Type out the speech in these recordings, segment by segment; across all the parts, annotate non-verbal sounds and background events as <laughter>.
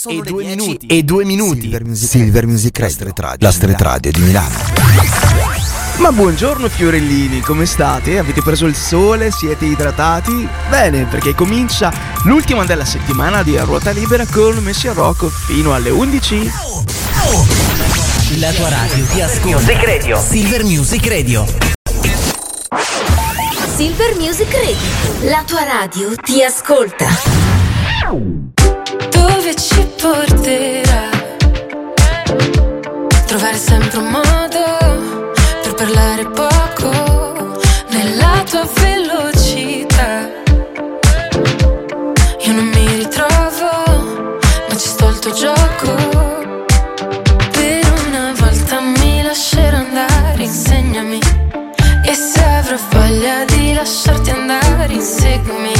sono e le due 10 minuti. E due minuti. Silver Music, Silver Music la Radio, Street Radio, la Street Radio di Milano. Ma buongiorno fiorellini, come state? Avete preso il sole? Siete idratati? Bene, perché comincia l'ultima della settimana di A Ruota Libera con Messi a Rocco fino alle 11. La tua radio ti ascolta. Music Radio. Silver Music Radio. Silver Music Radio. La tua radio ti ascolta. Dove ci porterà? Trovare sempre un modo per parlare poco nella tua velocità. Io non mi ritrovo, ma ci sto al tuo gioco. Per una volta mi lascerò andare, insegnami. E se avrò voglia di lasciarti andare, inseguimi.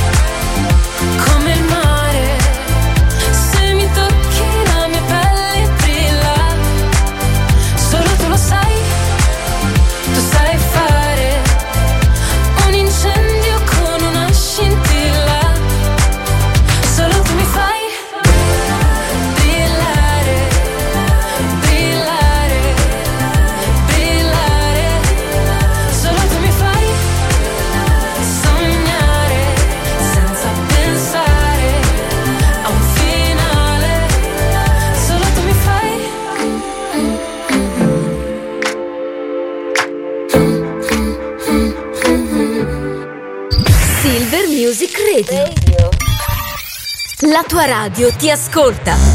La tua radio ti ascolta.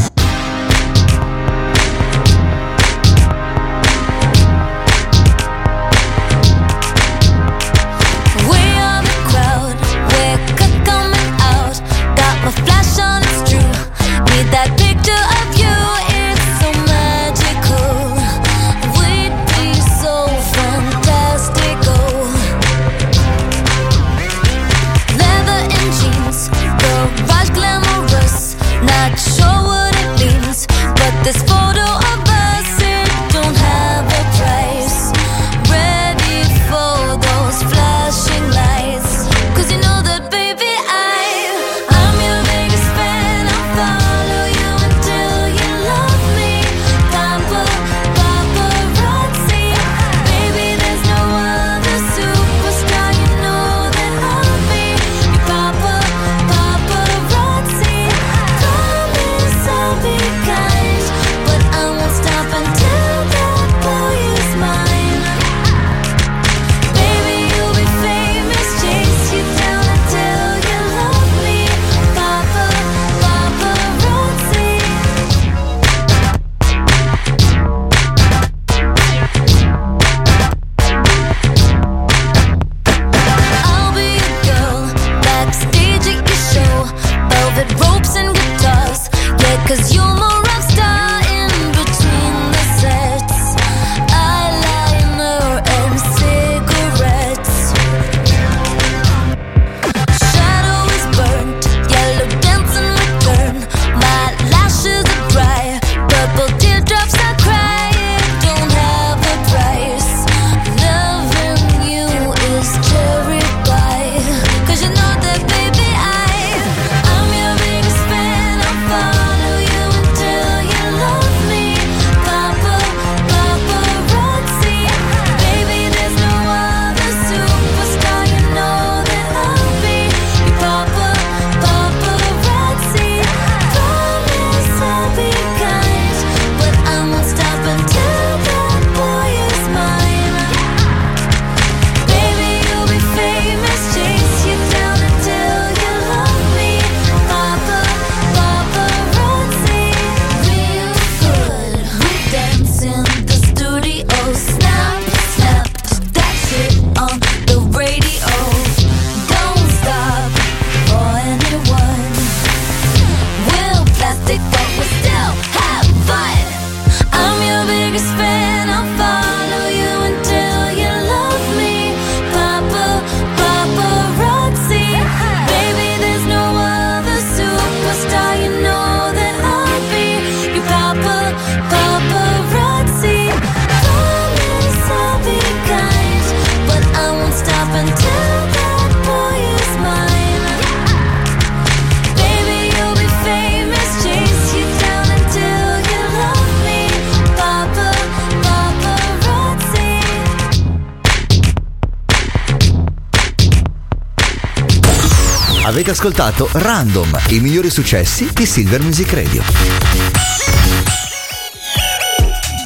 Ascoltato Random, i migliori successi di Silver Music Radio.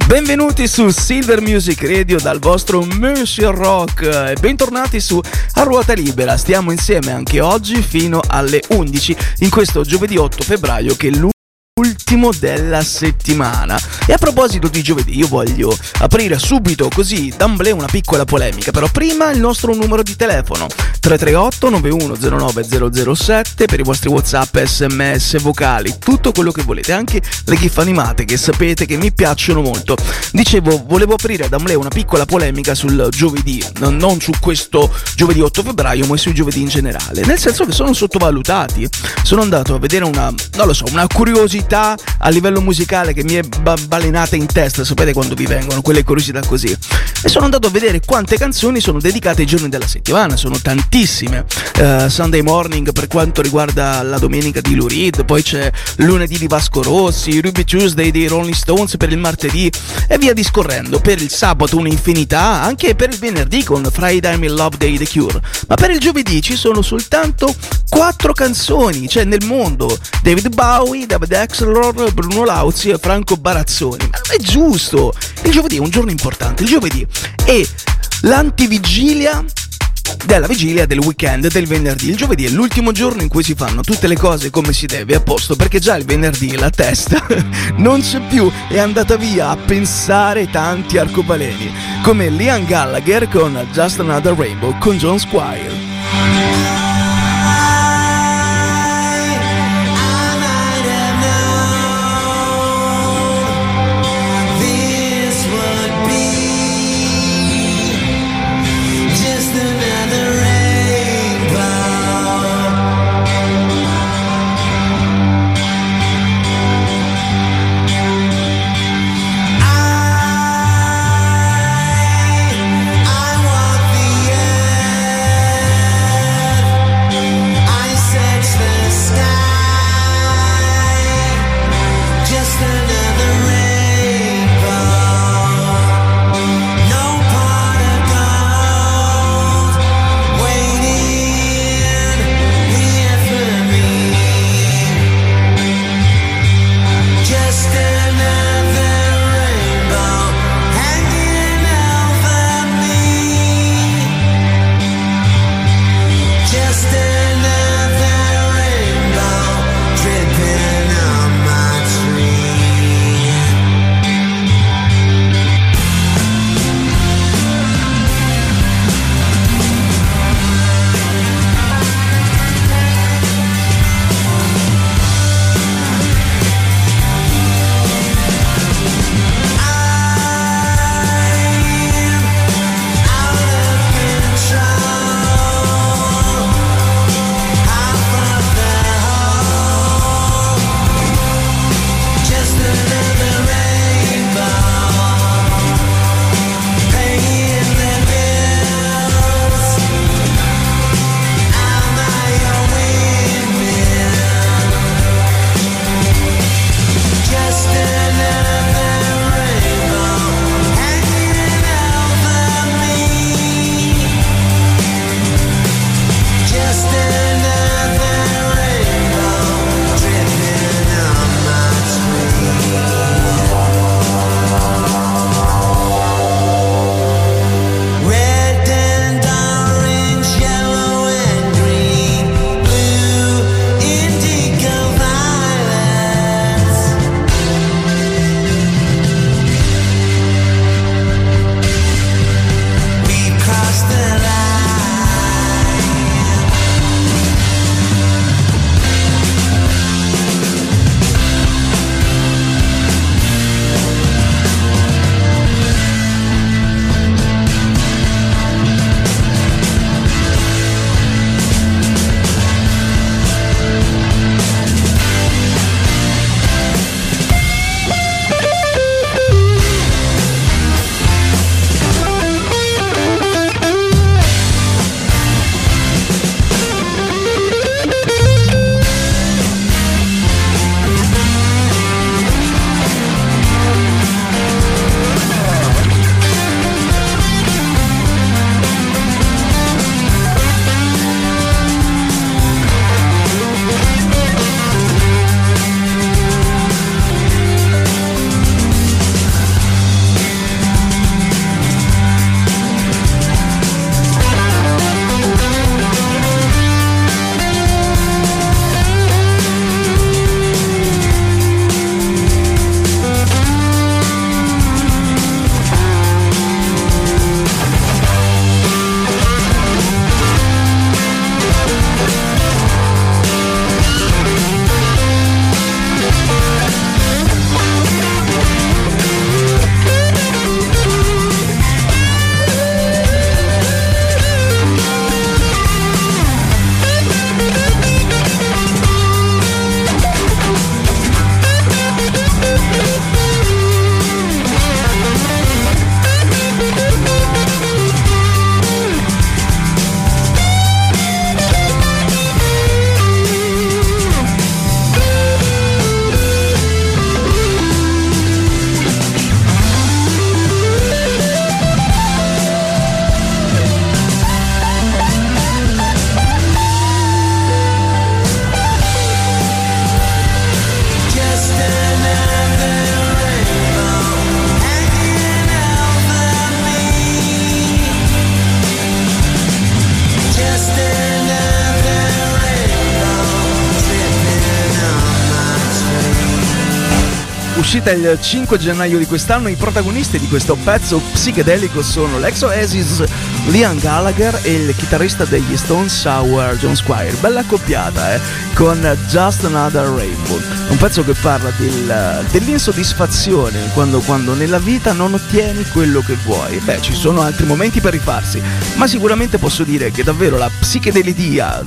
Benvenuti su Silver Music Radio dal vostro Monsieur Rock e bentornati su A Ruota Libera. Stiamo insieme anche oggi fino alle 11 in questo giovedì 8 febbraio che è l'ultimo ultimo della settimana. E a proposito di giovedì, io voglio aprire subito così d'amblè una piccola polemica, però prima il nostro numero di telefono 338 9109 007 per i vostri WhatsApp, SMS, vocali, tutto quello che volete, anche le gif animate che sapete che mi piacciono molto. Dicevo, volevo aprire ad Amlè una piccola polemica sul giovedì, non su questo giovedì 8 febbraio, ma sui giovedì in generale, nel senso che sono sottovalutati. Sono andato a vedere una, non lo so, una curiosità a livello musicale che mi è ba- balenata in testa, sapete quando vi vengono quelle curiosità così. E sono andato a vedere quante canzoni sono dedicate ai giorni della settimana, sono tantissime. Uh, Sunday Morning per quanto riguarda la domenica di Lou Reed, poi c'è lunedì di Vasco Rossi, Ruby Tuesday dei Rolling Stones per il martedì e via discorrendo. Per il sabato un'infinità, anche per il venerdì con Friday I'm in Love Day The Cure. Ma per il giovedì ci sono soltanto quattro canzoni, cioè nel mondo David Bowie, David Axelrod, Bruno Lauzi e Franco Barazzoni. Ma non è giusto! Il giovedì è un giorno importante, il giovedì è l'antivigilia della vigilia del weekend del venerdì. Il giovedì è l'ultimo giorno in cui si fanno tutte le cose come si deve, a posto, perché già il venerdì la testa <laughs> non c'è più, è andata via a pensare tanti arcobaleni, come Liam Gallagher con Just Another Rainbow con John Squire. Uscita il 5 gennaio di quest'anno. I protagonisti di questo pezzo psichedelico sono l'ex Oasis Liam Gallagher e il chitarrista degli Stone Sour John Squire. Bella accoppiata, eh? Con Just Another Rainbow. Un pezzo che parla del, dell'insoddisfazione quando, quando nella vita non ottieni quello che vuoi. Beh, ci sono altri momenti per rifarsi, ma sicuramente posso dire che davvero la psichedelidia,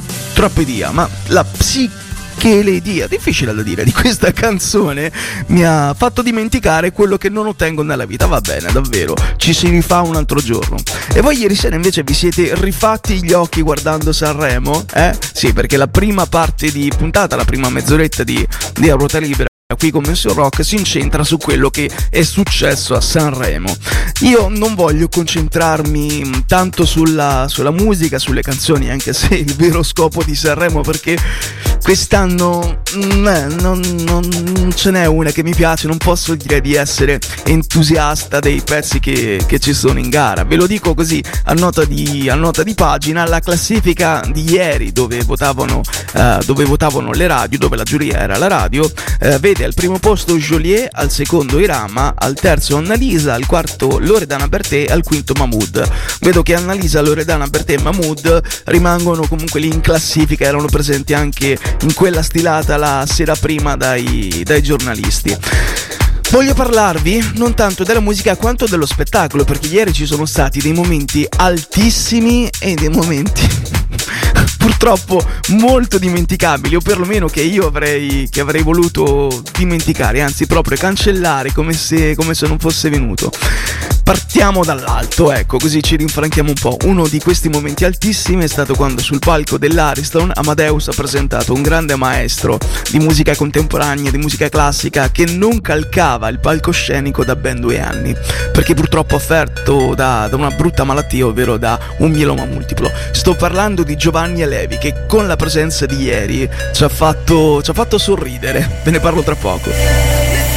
dia, ma la psichedelidia che l'idea, difficile da dire, di questa canzone mi ha fatto dimenticare quello che non ottengo nella vita. Va bene, davvero, ci si rifà un altro giorno. E voi ieri sera invece vi siete rifatti gli occhi guardando Sanremo? Eh? Sì, perché la prima parte di puntata, la prima mezz'oretta di, di A Ruota Libera qui con Monsieur Rock si incentra su quello che è successo a Sanremo. Io non voglio concentrarmi mm, tanto sulla, sulla musica, sulle canzoni, anche se il vero scopo di Sanremo, perché quest'anno mm, eh, non, non, ce n'è una che mi piace, non posso dire di essere entusiasta dei pezzi che, che ci sono in gara. Ve lo dico così a nota di, a nota di pagina, la classifica di ieri dove votavano, uh, dove votavano le radio, dove la giuria era la radio, uh, vede al primo posto Joliet, al secondo Irama, al terzo Annalisa, al quarto Loredana Bertè, al quinto Mahmood. Vedo che Annalisa, Loredana Bertè e Mahmood rimangono comunque lì in classifica, erano presenti anche in quella stilata la sera prima dai, dai giornalisti. Voglio parlarvi non tanto della musica quanto dello spettacolo, perché ieri ci sono stati dei momenti altissimi e dei momenti <laughs> purtroppo molto dimenticabili, o perlomeno che io avrei, che avrei voluto dimenticare, anzi proprio cancellare come se, come se non fosse venuto. Partiamo dall'alto, ecco, così ci rinfranchiamo un po'. Uno di questi momenti altissimi è stato quando sul palco dell'Ariston Amadeus ha presentato un grande maestro di musica contemporanea, di musica classica, che non calcava il palcoscenico da ben due anni, perché purtroppo offerto da, da una brutta malattia, ovvero da un mieloma multiplo. Sto parlando di Giovanni Alevi, che con la presenza di ieri ci ha fatto, ci ha fatto sorridere. Ve ne parlo tra poco.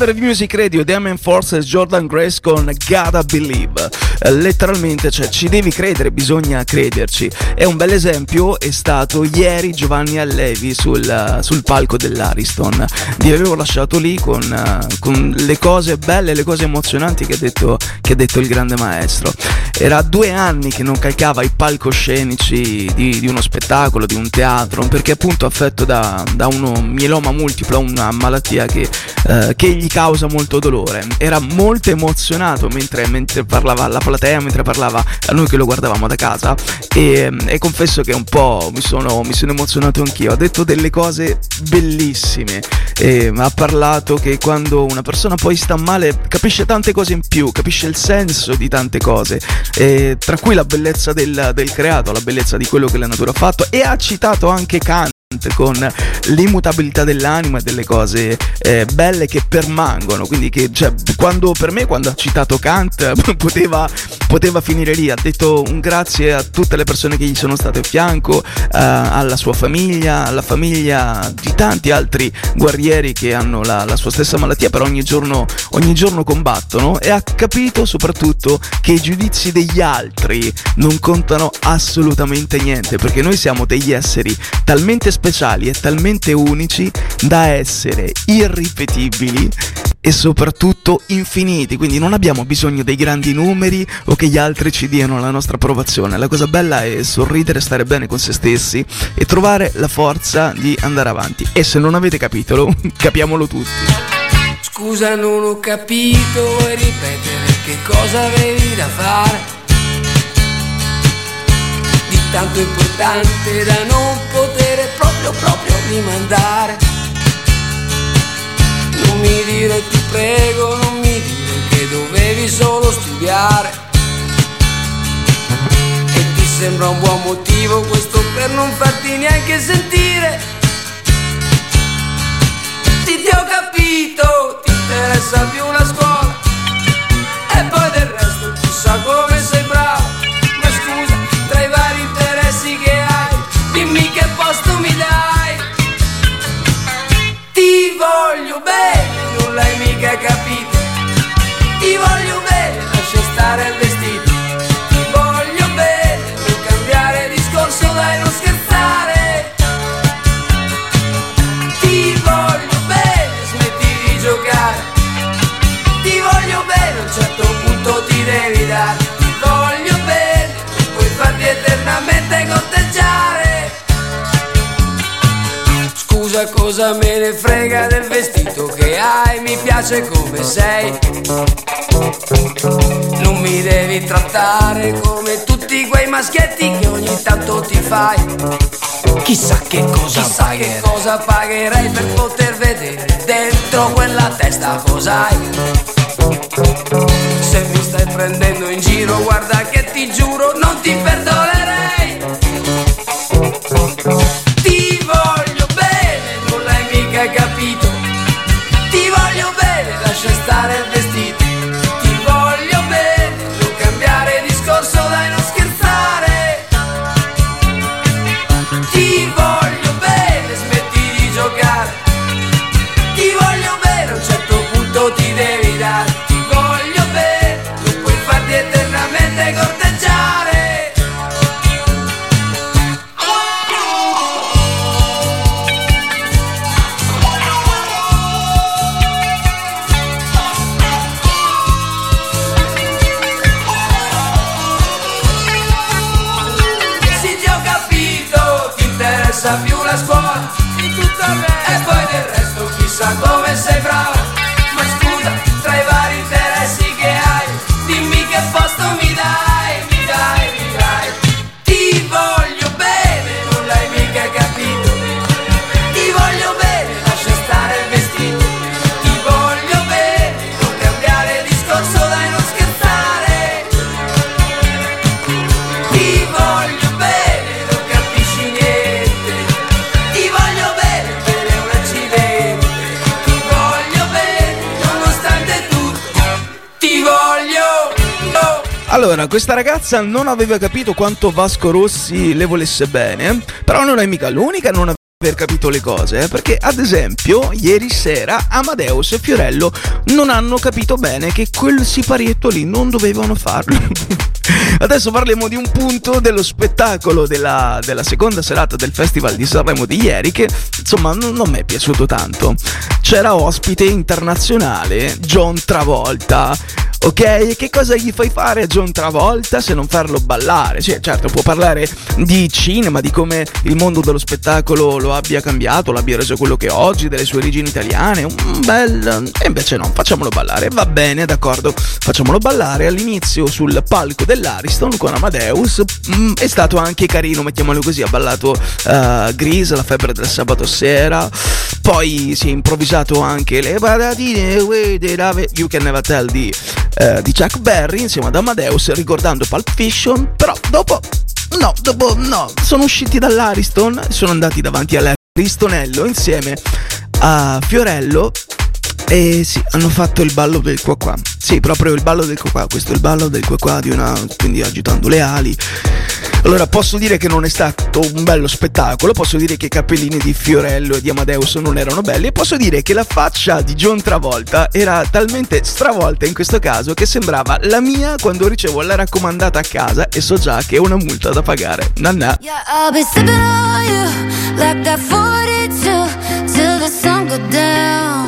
Silver Music Radio Diamond Forces Jordan Grace con Gotta Believe. Eh, letteralmente, cioè ci devi credere, bisogna crederci. E un bel esempio è stato ieri Giovanni Allevi sul, sul palco dell'Ariston. Vi avevo lasciato lì con, uh, con, le cose belle, le cose emozionanti che ha, detto, che ha detto il grande maestro. Era due anni che non calcava i palcoscenici di, di uno spettacolo, di un teatro, perché appunto affetto da, da uno mieloma multiplo, una malattia che, uh, che gli causa molto dolore. Era molto emozionato mentre, mentre parlava alla platea, mentre parlava a noi che lo guardavamo da casa e, e confesso che un po' mi sono, mi sono emozionato anch'io. Ha detto delle cose bellissime. E ha parlato che quando una persona poi sta male capisce tante cose in più, capisce il senso di tante cose, e tra cui la bellezza del, del creato, la bellezza di quello che la natura ha fatto e ha citato anche Kant con l'immutabilità dell'anima e delle cose eh, belle che permangono. Quindi che cioè, quando, per me quando ha citato Kant <laughs> poteva, poteva, finire lì. Ha detto un grazie a tutte le persone che gli sono state a fianco eh, alla sua famiglia alla famiglia di tanti altri guerrieri che hanno la, la sua stessa malattia però ogni giorno, ogni giorno combattono e ha capito soprattutto che i giudizi degli altri non contano assolutamente niente perché noi siamo degli esseri talmente speciali e talmente unici da essere irripetibili e soprattutto infiniti, quindi non abbiamo bisogno dei grandi numeri o che gli altri ci diano la nostra approvazione. La cosa bella è sorridere, stare bene con se stessi e trovare la forza di andare avanti. E se non avete capito, <laughs> capiamolo tutti. Scusa, non ho capito, vuoi ripetere che cosa avevi da fare? Tanto importante da non poter proprio proprio rimandare. Non mi dire ti prego, non mi dire che dovevi solo studiare. E ti sembra un buon motivo questo per non farti neanche sentire. Sì, ti ho capito, ti interessa più la scuola. E poi del resto chissà come sei Scusa cosa me ne frega del vestito che hai, mi piace come sei. Non mi devi trattare come tutti quei maschietti che ogni tanto ti fai. Chissà che cosa Chissà pagherei. che cosa pagherei per poter vedere dentro quella testa cos'hai. Se mi stai prendendo in giro, guarda che ti giuro, non ti perdonerei. Allora, questa ragazza non aveva capito quanto Vasco Rossi le volesse bene, però non è mica l'unica a non aver capito le cose, eh, perché ad esempio ieri sera Amadeus e Fiorello non hanno capito bene che quel siparietto lì non dovevano farlo. <laughs> Adesso parliamo di un punto dello spettacolo della, della, seconda serata del Festival di Sanremo di ieri che insomma non, non mi è piaciuto tanto. C'era ospite internazionale John Travolta ok? Che cosa gli fai fare a John Travolta se non farlo ballare? Cioè, certo, può parlare di cinema, di come il mondo dello spettacolo lo abbia cambiato, l'abbia reso quello che è oggi, delle sue origini italiane, un bel... e invece no, facciamolo ballare, va bene, d'accordo, facciamolo ballare. All'inizio sul palco dell'Ariston con Amadeus, mm, è stato anche carino, mettiamolo così, ha ballato uh, Grease, la febbre del sabato sera, poi si è improvvisato anche le patatine, you can never tell di eh, di Chuck Berry insieme ad Amadeus ricordando Pulp Fiction, però dopo no, dopo no, sono usciti dall'Ariston, sono andati davanti all'Aristonello insieme a Fiorello e sì, hanno fatto il ballo del qua qua. Sì, proprio il ballo del qua qua. Questo è il ballo del qua qua di una. quindi agitando le ali. Allora posso dire che non è stato un bello spettacolo, posso dire che i capellini di Fiorello e di Amadeus non erano belli e posso dire che la faccia di John Travolta era talmente stravolta in questo caso che sembrava la mia quando ricevo la raccomandata a casa e so già che è una multa da pagare. Nanna. Yeah, I'll be sipping on you like that 42 till the sun go down.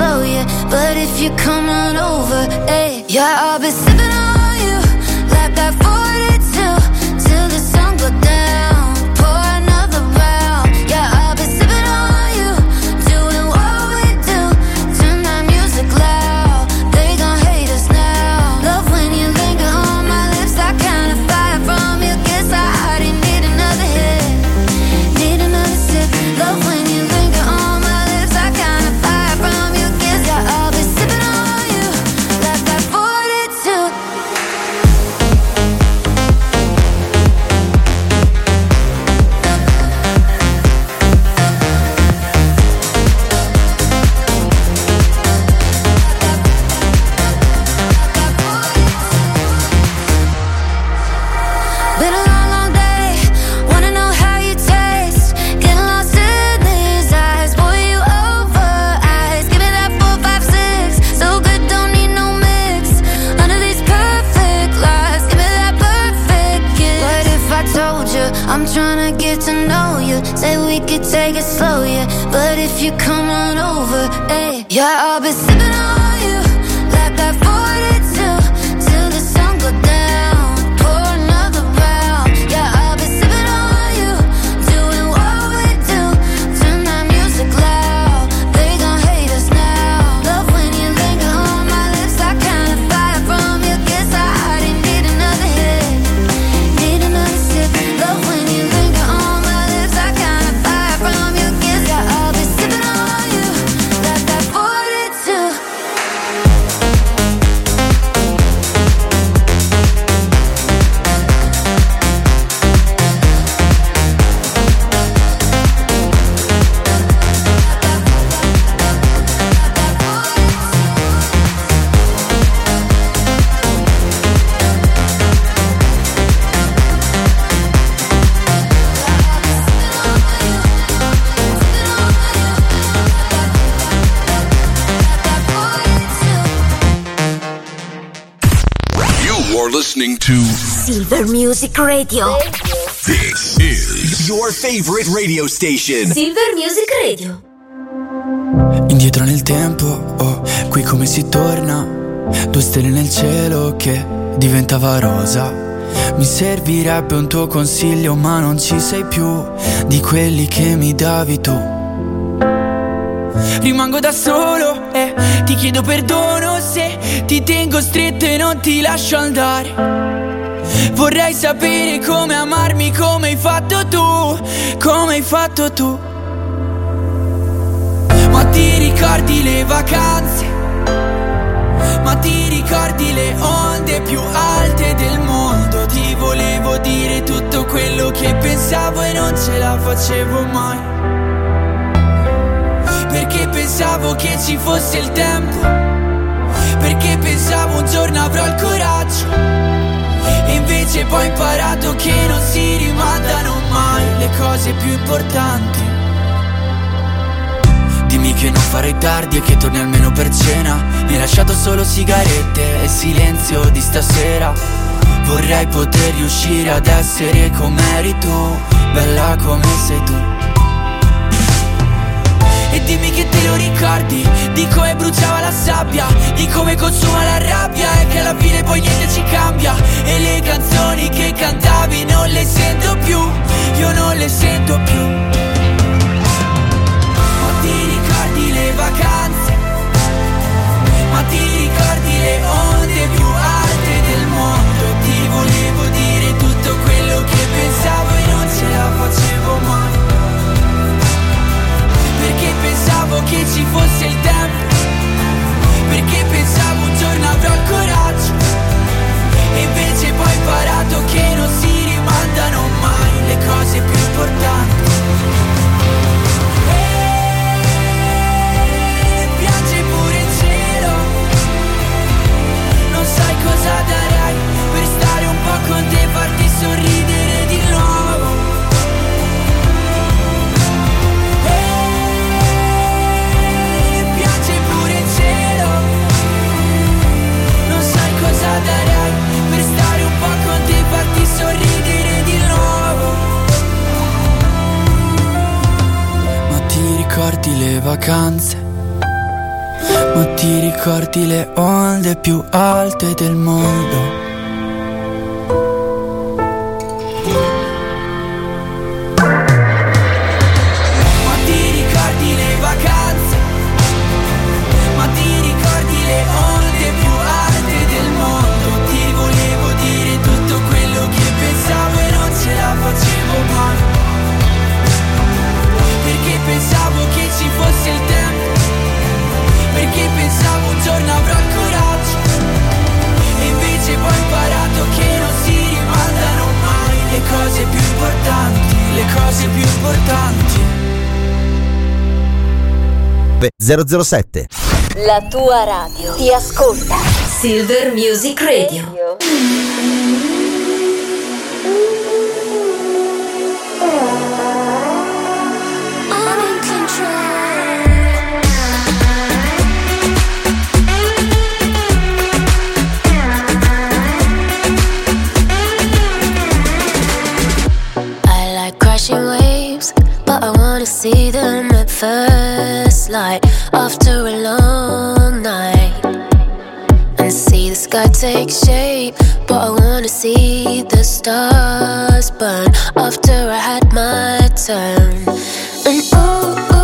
Slow, yeah. But if you come on over, hey, yeah, I'll be sipping Yeah, I'll be sipping on Silver Music Radio. This is your favorite radio station. Silver Music Radio. Indietro nel tempo, oh, qui come si torna. Due stelle nel cielo che diventava rosa. Mi servirebbe un tuo consiglio, ma non ci sei più di quelli che mi davi tu. Rimango da solo e ti chiedo perdono se ti tengo stretto e non ti lascio andare. Vorrei sapere come amarmi come hai fatto tu, come hai fatto tu. ricordi le vacanze, ma ti ricordi le onde più alte del mondo. Ti volevo dire tutto quello che pensavo e non ce la facevo mai. Perché pensavo che ci fosse il tempo, perché pensavo un giorno avrò il coraggio. Invece poi ho imparato che non si rimandano mai le cose più importanti. Dimmi che non farei tardi e che torni almeno per cena. Mi hai lasciato solo sigarette e silenzio di stasera. Vorrei poter riuscire ad essere come eri tu Bella come sei tu e dimmi che te lo ricordi Di come bruciava la sabbia Di come consuma la rabbia E che alla fine poi niente ci cambia. E le canzoni che cantavi non le sento più Io non le sento più. Ma ti ricordi le vacanze? Ma ti ricordi le onde pensavo che ci fosse il tempo, perché pensavo un giorno avrò il coraggio, e invece poi ho imparato che non si rimandano mai le cose più importanti. E piange pure il cielo, non sai cosa darai per stare un po' con te, farti sorridere di nuovo. Vacanze Ma ti ricordi le onde più alte del mondo 007. La tua radio ti ascolta. Silver Music Radio. I like crashing waves, but I wanna see them at first light after a long night. And see the sky take shape, but I wanna see the stars burn after I had my turn. And ooh, ooh,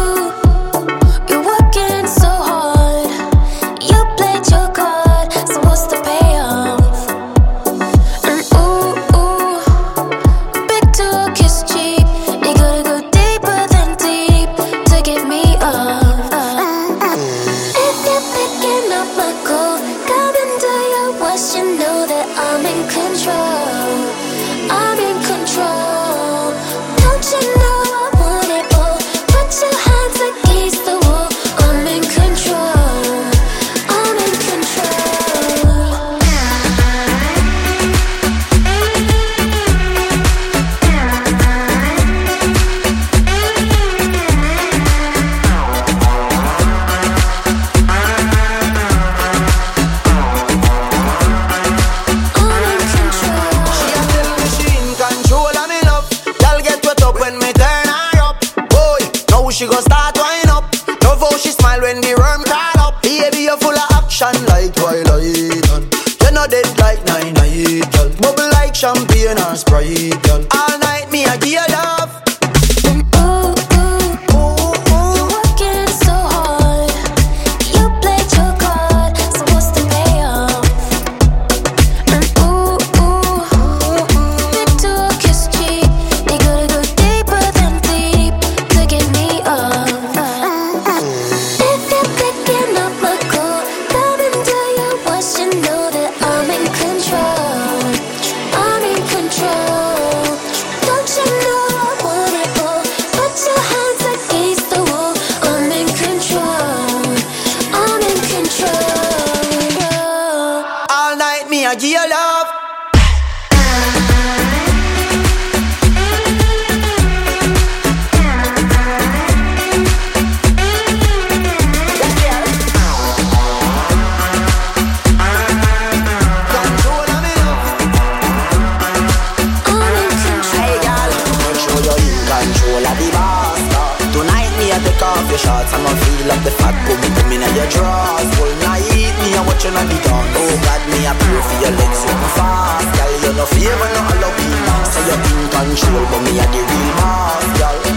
shots I'ma feel. Up the fat Put me, put me in your drawers All night, me a watching on the dawn. Oh God, me a pray for your legs so fast. Girl, you no favor, no Halloween Say you're in control, but me a the real boss, girl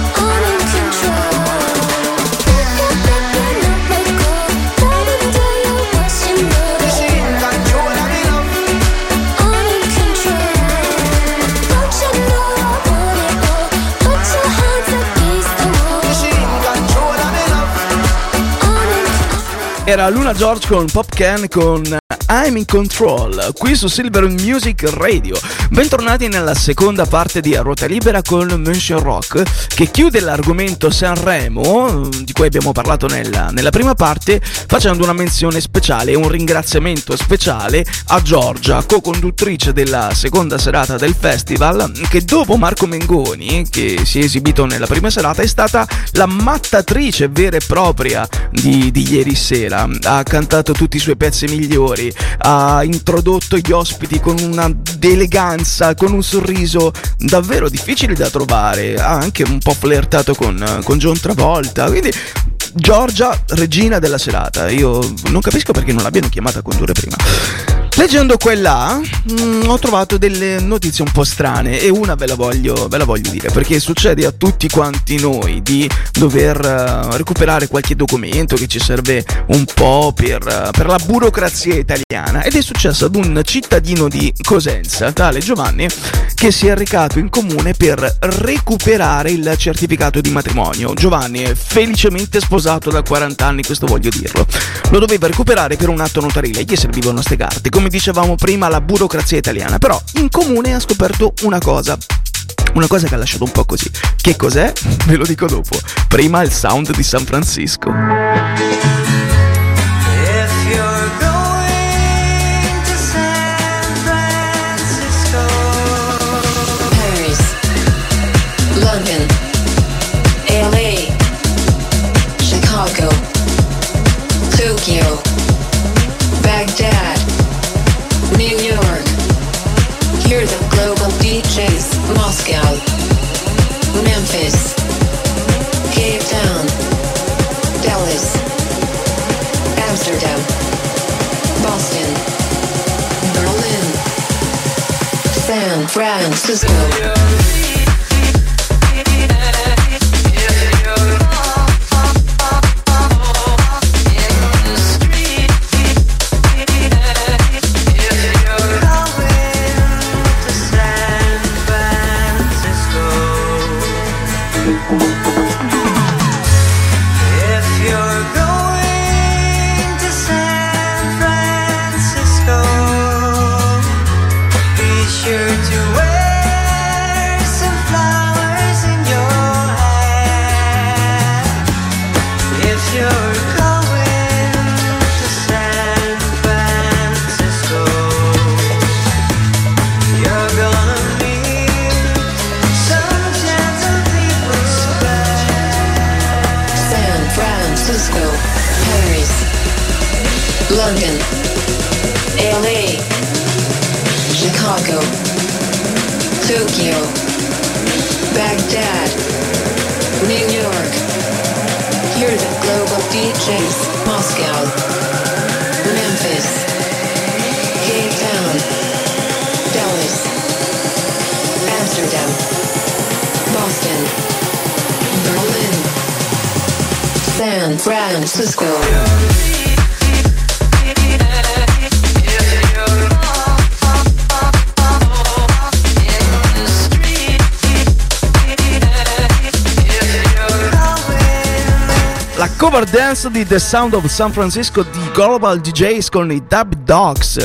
Era Luna George con Pop Can con I'm in Control, qui su Silver Music Radio. Bentornati nella seconda parte di Ruota Libera con Mansion Rock, che chiude l'argomento Sanremo, di cui abbiamo parlato nella, nella prima parte, facendo una menzione speciale un ringraziamento speciale a Giorgia, co-conduttrice della seconda serata del festival, che dopo Marco Mengoni, che si è esibito nella prima serata, è stata la mattatrice vera e propria di, di ieri sera. Ha cantato tutti i suoi pezzi migliori, ha introdotto gli ospiti con una eleganza, con un sorriso davvero difficile da trovare. Ha anche un po' flirtato con, con John Travolta. Quindi. Giorgia, regina della serata. Io non capisco perché non l'abbiano chiamata a condurre prima. Leggendo quella mm, ho trovato delle notizie un po' strane e una ve la, voglio, ve la voglio dire perché succede a tutti quanti noi di dover eh, recuperare qualche documento che ci serve un po' per, eh, per la burocrazia italiana ed è successo ad un cittadino di Cosenza, tale Giovanni, che si è recato in comune per recuperare il certificato di matrimonio. Giovanni è felicemente sposato da 40 anni, questo voglio dirlo. Lo doveva recuperare per un atto notarile, gli servivano ste carte, come dicevamo prima la burocrazia italiana, però in comune ha scoperto una cosa. Una cosa che ha lasciato un po' così. Che cos'è? <laughs> Ve lo dico dopo. Prima il sound di San Francisco. Francisco. Dance di The Sound of San Francisco di Global DJs con i Dub Dogs.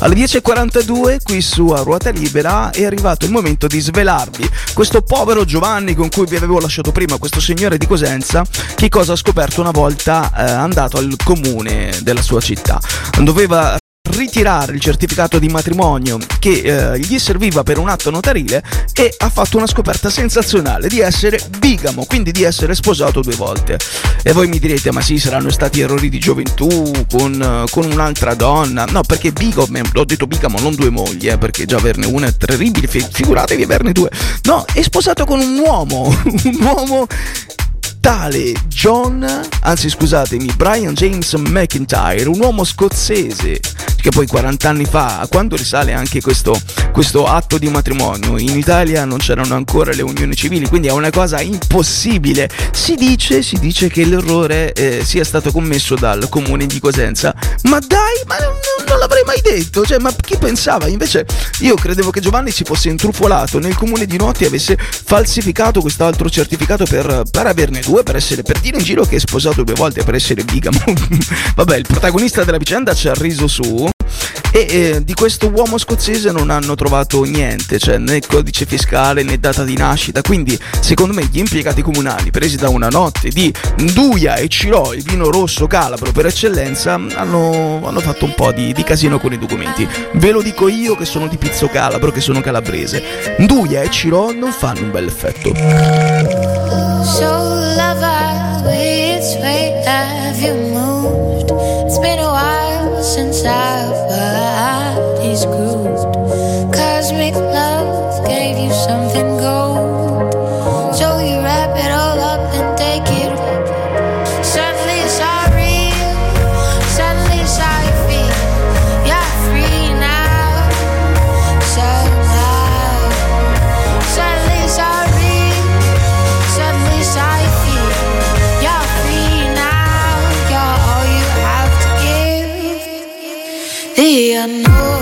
Alle 10.42 qui su A Ruota Libera è arrivato il momento di svelarvi questo povero Giovanni con cui vi avevo lasciato prima, questo signore di Cosenza, che cosa ha scoperto una volta eh, andato al comune della sua città. Doveva ritirare il certificato di matrimonio che eh, gli serviva per un atto notarile e ha fatto una scoperta sensazionale di essere bigamo, quindi di essere sposato due volte. E voi mi direte, ma sì, saranno stati errori di gioventù con, con un'altra donna. No, perché bigamo, ho detto bigamo, non due mogli, eh, perché già averne una è terribile, fi- figuratevi averne due. No, è sposato con un uomo, <laughs> un uomo tale John, anzi scusatemi, Brian James McIntyre, un uomo scozzese che poi 40 anni fa, a quando risale anche questo, questo atto di matrimonio, in Italia non c'erano ancora le unioni civili, quindi è una cosa impossibile. Si dice, si dice che l'errore eh, sia stato commesso dal comune di Cosenza, ma dai, ma non, non l'avrei mai detto, cioè, ma chi pensava? Invece io credevo che Giovanni si fosse intrufolato nel comune di Notti e avesse falsificato quest'altro certificato per, per averne due, per, essere, per dire in giro che è sposato due volte, per essere bigamo. <laughs> Vabbè, il protagonista della vicenda ci ha riso su e eh, di questo uomo scozzese non hanno trovato niente, cioè né codice fiscale né data di nascita, quindi secondo me gli impiegati comunali presi da una notte di Nduia e Cirò, il vino rosso calabro per eccellenza, hanno, hanno fatto un po' di, di, casino con i documenti. Ve lo dico io che sono di Pizzo Calabro, che sono calabrese. Nduia e Cirò non fanno un bel effetto. So lover, since I've got these grooved. Cosmic love gave you something gold, so you wrap it all. Give. The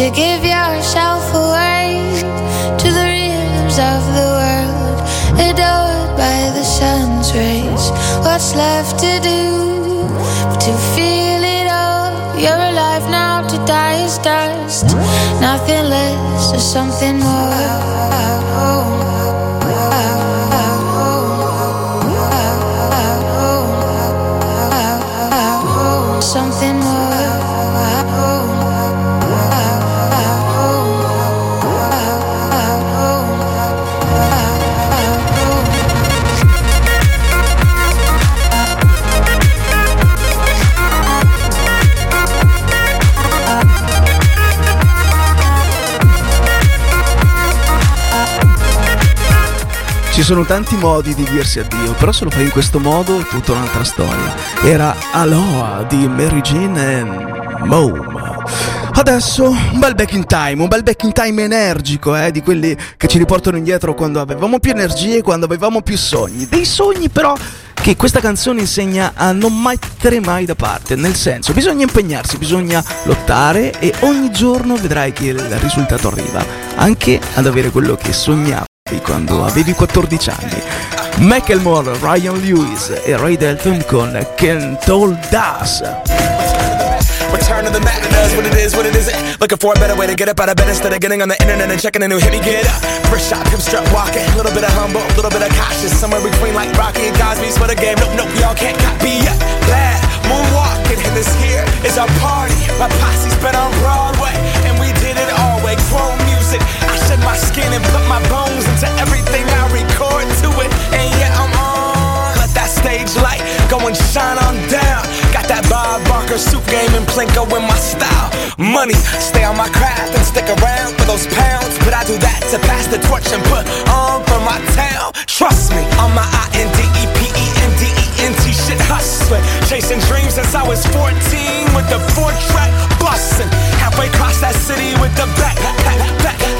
you give yourself away to the rhythms of the world, adored by the sun's rays. What's left to do but to feel it all? You're alive now, to die is dust. Nothing less or something more. Sono tanti modi di dirsi addio, però se lo fai in questo modo è tutta un'altra storia. Era Aloha di Mary Jean e Mom. Adesso un bel back in time, un bel back in time energico, eh, di quelli che ci riportano indietro quando avevamo più energie, quando avevamo più sogni. Dei sogni però che questa canzone insegna a non mettere mai da parte, nel senso bisogna impegnarsi, bisogna lottare e ogni giorno vedrai che il risultato arriva, anche ad avere quello che sognavi quando avevi 14 anni. Ryan Lewis e Ray Dalton con Told Us. return of the madness. What it is, what it isn't. Looking for a better way to get up out of bed instead of getting on the internet and checking a new hit. Me get up. First shot, strut walking. A little bit of humble, a little bit of cautious. Somewhere between like Rocky and Cosby's for the game. Nope, nope, y'all can't copy yet. Bad moonwalking, and this here is our party. My posse's been on Broadway, and we did it all way. Chrome music. My skin and put my bones into everything I record to it. And yeah, I'm on. Let that stage light go and shine on down. Got that Bob Barker suit game and Plinko in my style. Money, stay on my craft and stick around for those pounds. But I do that to pass the torch and put on for my town. Trust me, on my I N D E P E N D E N T shit hustling. Chasing dreams since I was 14 with the four track busting. Halfway across that city with the back, back, back, back,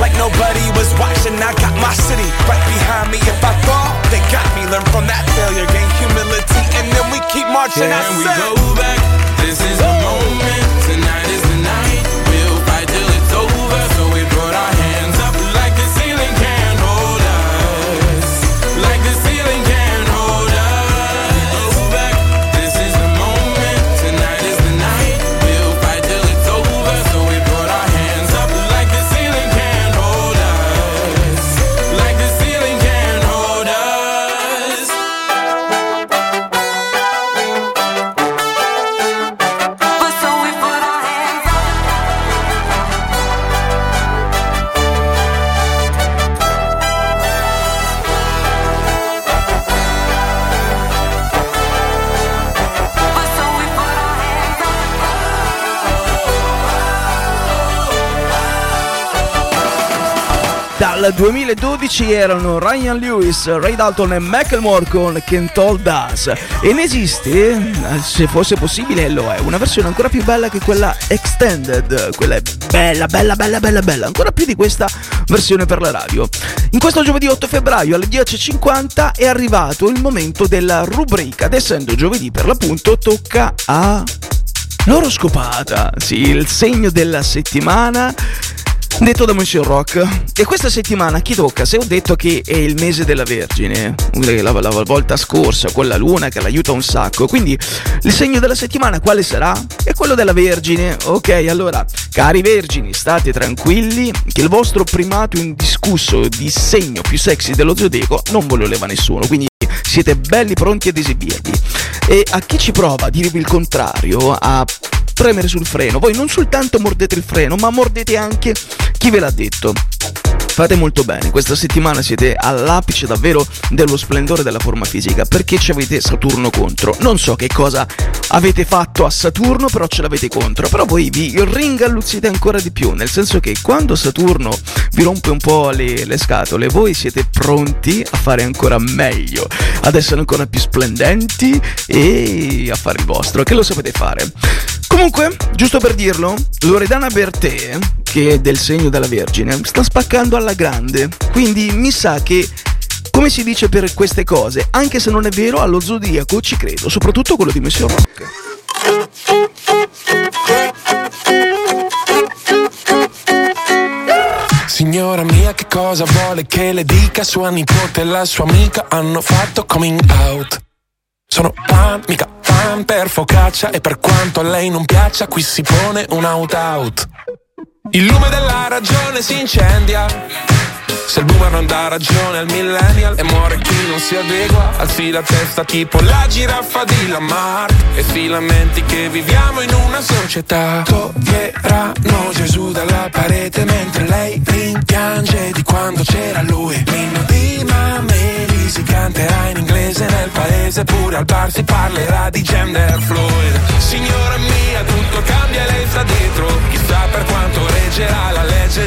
like nobody was watching. I got my city right behind me. If I fall, they got me. Learn from that failure, gain humility, and then we keep marching. I Can we said- go back? This is the moment. Tonight Dal 2012 erano Ryan Lewis, Ray Dalton e Macklemore con Can't Hold Us. E ne esiste, se fosse possibile lo è, una versione ancora più bella che quella extended. Quella è bella, bella, bella, bella, bella. Ancora più di questa versione per la radio. In questo giovedì 8 febbraio alle 10.50 è arrivato il momento della rubrica. Ed essendo giovedì per l'appunto tocca a... L'oroscopata, sì, il segno della settimana detto da Monsieur Rock. E questa settimana chi tocca? Se ho detto che è il mese della Vergine, la, la, la volta scorsa con la luna che l'aiuta un sacco, quindi il segno della settimana quale sarà? È quello della Vergine. Ok, allora, cari vergini, state tranquilli che il vostro primato indiscusso di segno più sexy dello zodiaco non ve lo leva nessuno, quindi siete belli pronti ad esibirvi. E a chi ci prova a dirvi il contrario, a premere sul freno, voi non soltanto mordete il freno, ma mordete anche chi ve l'ha detto. Fate molto bene, questa settimana siete all'apice davvero dello splendore della forma fisica, perché ci avete Saturno contro. Non so che cosa avete fatto a Saturno, però ce l'avete contro. Però voi vi ringalluzzite ancora di più, nel senso che quando Saturno vi rompe un po' le, le scatole, voi siete pronti a fare ancora meglio, ad essere ancora più splendenti e a fare il vostro, che lo sapete fare. Comunque, giusto per dirlo, Loredana Bertè, che è del segno della Vergine, sta spaccando alla grande. Quindi mi sa che, come si dice per queste cose, anche se non è vero, allo zodiaco ci credo, soprattutto quello di Monsieur Rock. Signora mia, che cosa vuole che le dica? Sua nipote e la sua amica hanno fatto coming out. Sono fan, mica fan per focaccia e per quanto a lei non piaccia, qui si pone un out out. Il lume della ragione si incendia. Se il boomer non dà ragione al millennial e muore chi non si adegua, alzi la testa tipo la giraffa di Lamarck e si lamenti che viviamo in una società. Toglieranno Gesù dalla parete mentre lei rimpiange di quando c'era lui. Mameli si canterà in inglese nel paese, pure al bar si parlerà di gender fluid. Signora mia, tutto cambia lei sta dietro, chissà per quanto reggerà la legge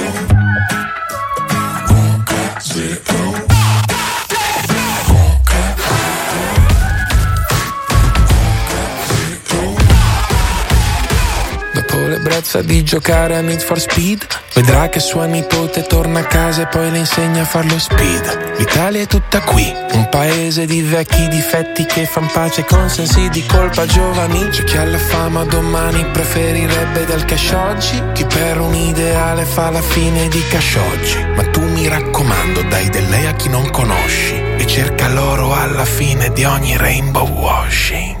L'ebbrezza di giocare a Need for Speed. Vedrà che sua nipote torna a casa e poi le insegna a far lo speed. L'Italia è tutta qui, un paese di vecchi difetti che fan pace con sensi di colpa. Giovani C'è chi alla fama domani preferirebbe del cash oggi. Chi per un ideale fa la fine di cash oggi. Ma tu mi raccomando dai del lei a chi non conosci E cerca l'oro alla fine di ogni rainbow washing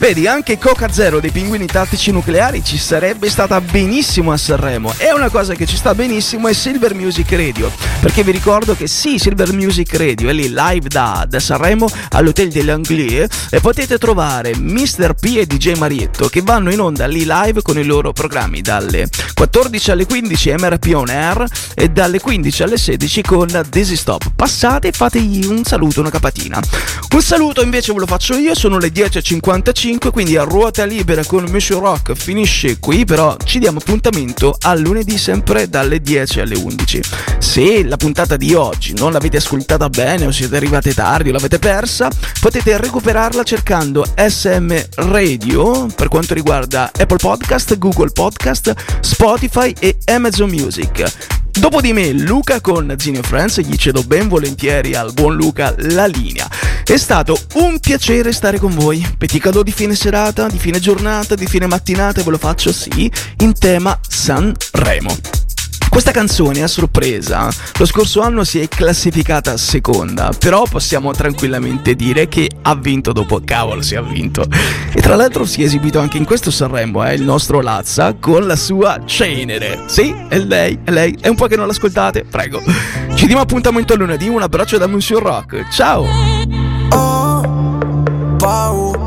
Vedi, anche Coca Zero dei pinguini tattici nucleari ci sarebbe stata benissimo a Sanremo. E una cosa che ci sta benissimo è Silver Music Radio. Perché vi ricordo che sì, Silver Music Radio è lì live da, da Sanremo all'Hotel de l'Anglais e potete trovare Mr. P e DJ Marietto che vanno in onda lì live con i loro programmi dalle 14 alle 15 MRP On Air e dalle 15 alle 16 con Dizzy Stop. Passate e fategli un saluto, una capatina. Un saluto invece ve lo faccio io, sono le 10.55 quindi a ruota libera con Monsieur Rock finisce qui, però ci diamo appuntamento a lunedì sempre dalle 10 alle 11. Se la puntata di oggi non l'avete ascoltata bene o siete arrivate tardi o l'avete persa, potete recuperarla cercando SM Radio per quanto riguarda Apple Podcast, Google Podcast, Spotify e Amazon Music. Dopo di me Luca con Zinio Friends, gli cedo ben volentieri al buon Luca la linea. È stato un piacere stare con voi. Petit cadeau di fine serata, di fine giornata, di fine mattinata, ve lo faccio sì, in tema Sanremo. Questa canzone a sorpresa lo scorso anno si è classificata seconda, però possiamo tranquillamente dire che ha vinto dopo cavolo si ha vinto. E tra l'altro si è esibito anche in questo Sanremo, eh, il nostro Lazza con la sua Cenere. Sì, è lei, è lei. È un po' che non l'ascoltate, prego. Ci diamo appuntamento lunedì, un abbraccio da Monsieur Rock. Ciao! Ho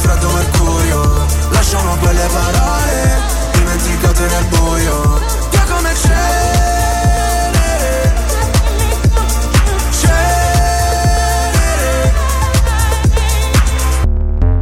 freddo mercurio. Lasciamo quelle parole Dimenticate nel buio